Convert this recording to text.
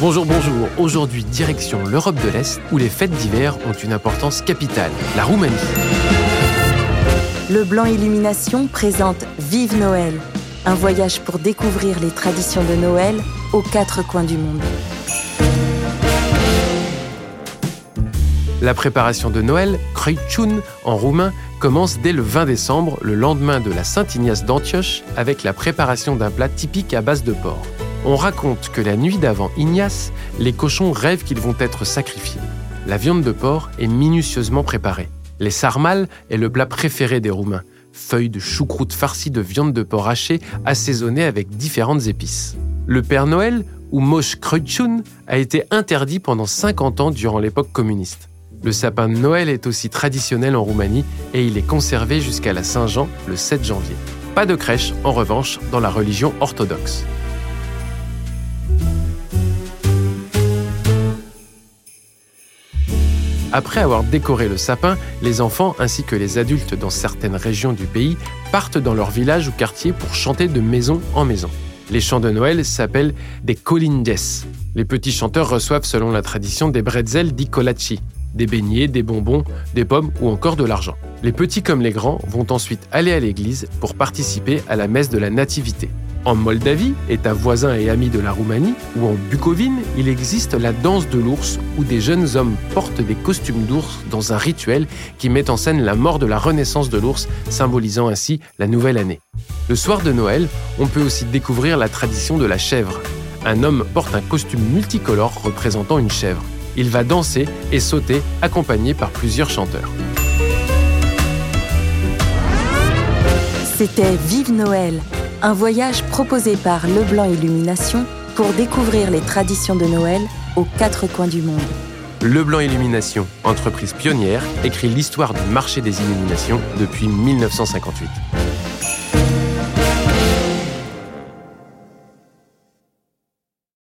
Bonjour, bonjour. Aujourd'hui, direction l'Europe de l'Est, où les fêtes d'hiver ont une importance capitale, la Roumanie. Le Blanc Illumination présente Vive Noël, un voyage pour découvrir les traditions de Noël aux quatre coins du monde. La préparation de Noël, Crăciun en roumain, commence dès le 20 décembre, le lendemain de la Saint-Ignace d'Antioche, avec la préparation d'un plat typique à base de porc. On raconte que la nuit d'avant Ignace, les cochons rêvent qu'ils vont être sacrifiés. La viande de porc est minutieusement préparée. Les sarmales est le plat préféré des Roumains. Feuilles de choucroute farcies de viande de porc hachée assaisonnées avec différentes épices. Le Père Noël, ou Mosh Crăciun, a été interdit pendant 50 ans durant l'époque communiste. Le sapin de Noël est aussi traditionnel en Roumanie et il est conservé jusqu'à la Saint-Jean le 7 janvier. Pas de crèche, en revanche, dans la religion orthodoxe. Après avoir décoré le sapin, les enfants ainsi que les adultes dans certaines régions du pays partent dans leur village ou quartier pour chanter de maison en maison. Les chants de Noël s'appellent des colindes. Les petits chanteurs reçoivent selon la tradition des bretzels di colaci, des beignets, des bonbons, des pommes ou encore de l'argent. Les petits comme les grands vont ensuite aller à l'église pour participer à la messe de la Nativité. En Moldavie, État voisin et ami de la Roumanie, ou en Bucovine, il existe la danse de l'ours où des jeunes hommes portent des costumes d'ours dans un rituel qui met en scène la mort de la renaissance de l'ours, symbolisant ainsi la nouvelle année. Le soir de Noël, on peut aussi découvrir la tradition de la chèvre. Un homme porte un costume multicolore représentant une chèvre. Il va danser et sauter accompagné par plusieurs chanteurs. C'était Vive Noël, un voyage proposé par Leblanc Illumination pour découvrir les traditions de Noël aux quatre coins du monde. Leblanc Illumination, entreprise pionnière, écrit l'histoire du marché des illuminations depuis 1958.